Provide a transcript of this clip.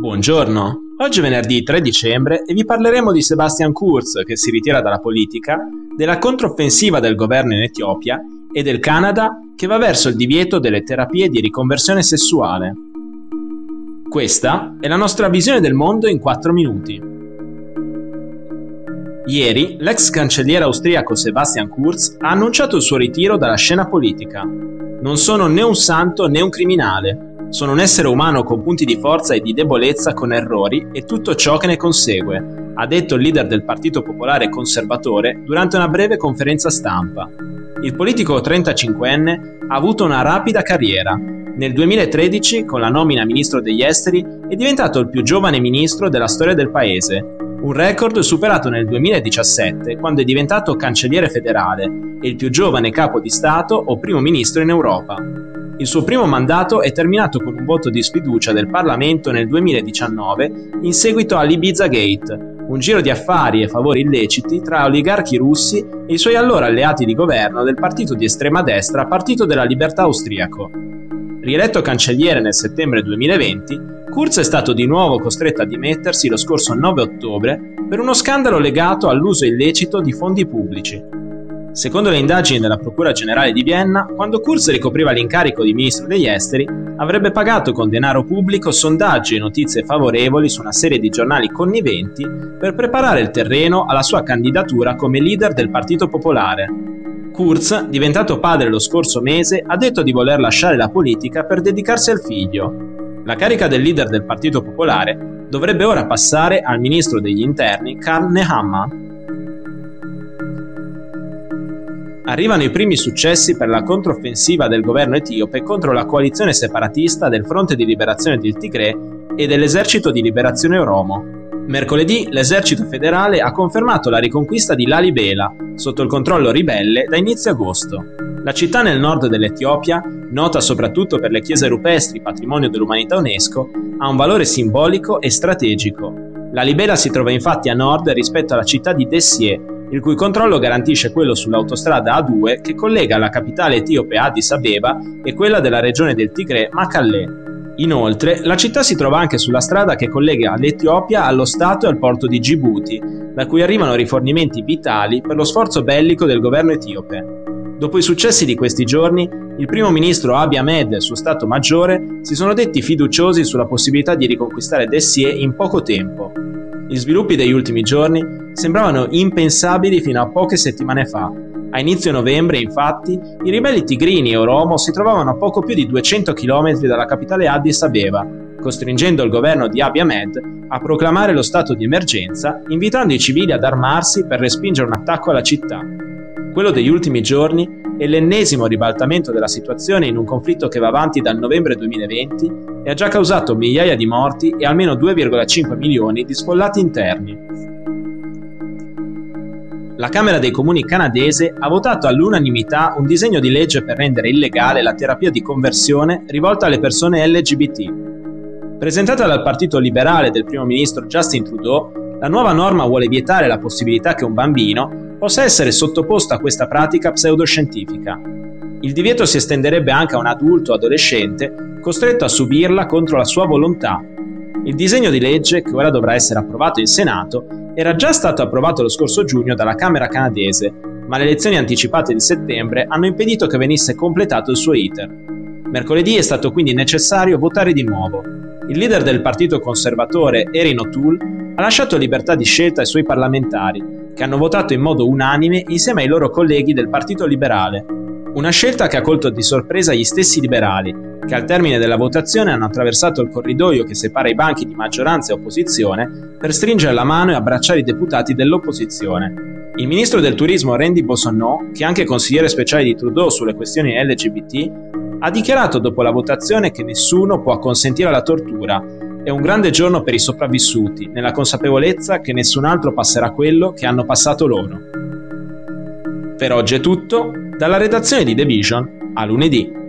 Buongiorno, oggi è venerdì 3 dicembre e vi parleremo di Sebastian Kurz che si ritira dalla politica, della controffensiva del governo in Etiopia e del Canada che va verso il divieto delle terapie di riconversione sessuale. Questa è la nostra visione del mondo in 4 minuti. Ieri l'ex cancelliere austriaco Sebastian Kurz ha annunciato il suo ritiro dalla scena politica. Non sono né un santo né un criminale, sono un essere umano con punti di forza e di debolezza con errori e tutto ciò che ne consegue, ha detto il leader del Partito Popolare Conservatore durante una breve conferenza stampa. Il politico 35enne ha avuto una rapida carriera. Nel 2013, con la nomina ministro degli esteri, è diventato il più giovane ministro della storia del paese, un record superato nel 2017 quando è diventato cancelliere federale e il più giovane capo di Stato o primo ministro in Europa. Il suo primo mandato è terminato con un voto di sfiducia del Parlamento nel 2019 in seguito all'Ibiza Gate, un giro di affari e favori illeciti tra oligarchi russi e i suoi allora alleati di governo del partito di estrema destra Partito della Libertà Austriaco. Rieletto cancelliere nel settembre 2020, Kurz è stato di nuovo costretto a dimettersi lo scorso 9 ottobre per uno scandalo legato all'uso illecito di fondi pubblici. Secondo le indagini della Procura Generale di Vienna, quando Kurz ricopriva l'incarico di ministro degli esteri, avrebbe pagato con denaro pubblico sondaggi e notizie favorevoli su una serie di giornali conniventi per preparare il terreno alla sua candidatura come leader del Partito Popolare. Kurz, diventato padre lo scorso mese, ha detto di voler lasciare la politica per dedicarsi al figlio. La carica del leader del Partito Popolare dovrebbe ora passare al ministro degli interni Karl Nehammer. Arrivano i primi successi per la controffensiva del governo etiope contro la coalizione separatista del Fronte di Liberazione del Tigre e dell'Esercito di Liberazione Oromo. Mercoledì l'esercito federale ha confermato la riconquista di Lalibela, sotto il controllo ribelle, da inizio agosto. La città nel nord dell'Etiopia, nota soprattutto per le chiese rupestri patrimonio dell'umanità UNESCO, ha un valore simbolico e strategico. Lalibela si trova infatti a nord rispetto alla città di Dessie, il cui controllo garantisce quello sull'autostrada A2 che collega la capitale etiope Addis Abeba e quella della regione del Tigre Makallè. Inoltre, la città si trova anche sulla strada che collega l'Etiopia allo Stato e al porto di Djibouti, da cui arrivano rifornimenti vitali per lo sforzo bellico del governo etiope. Dopo i successi di questi giorni, il primo ministro Abiy Ahmed e il suo Stato Maggiore si sono detti fiduciosi sulla possibilità di riconquistare Dessie in poco tempo. Gli sviluppi degli ultimi giorni sembravano impensabili fino a poche settimane fa. A inizio novembre, infatti, i ribelli tigrini e Oromo si trovavano a poco più di 200 km dalla capitale Addis Abeba, costringendo il governo di Abiy Ahmed a proclamare lo stato di emergenza, invitando i civili ad armarsi per respingere un attacco alla città. Quello degli ultimi giorni è l'ennesimo ribaltamento della situazione in un conflitto che va avanti dal novembre 2020 e ha già causato migliaia di morti e almeno 2,5 milioni di sfollati interni. La Camera dei Comuni canadese ha votato all'unanimità un disegno di legge per rendere illegale la terapia di conversione rivolta alle persone LGBT. Presentata dal Partito Liberale del primo ministro Justin Trudeau, la nuova norma vuole vietare la possibilità che un bambino possa essere sottoposto a questa pratica pseudoscientifica. Il divieto si estenderebbe anche a un adulto o adolescente costretto a subirla contro la sua volontà. Il disegno di legge, che ora dovrà essere approvato in Senato, era già stato approvato lo scorso giugno dalla Camera canadese, ma le elezioni anticipate di settembre hanno impedito che venisse completato il suo iter. Mercoledì è stato quindi necessario votare di nuovo. Il leader del partito conservatore, Erin O'Toole, ha lasciato libertà di scelta ai suoi parlamentari che hanno votato in modo unanime insieme ai loro colleghi del Partito Liberale. Una scelta che ha colto di sorpresa gli stessi liberali, che al termine della votazione hanno attraversato il corridoio che separa i banchi di maggioranza e opposizione per stringere la mano e abbracciare i deputati dell'opposizione. Il ministro del turismo Randy Bossonneau, che è anche consigliere speciale di Trudeau sulle questioni LGBT, ha dichiarato dopo la votazione che nessuno può acconsentire alla tortura è un grande giorno per i sopravvissuti, nella consapevolezza che nessun altro passerà quello che hanno passato loro. Per oggi è tutto, dalla redazione di The Vision a lunedì.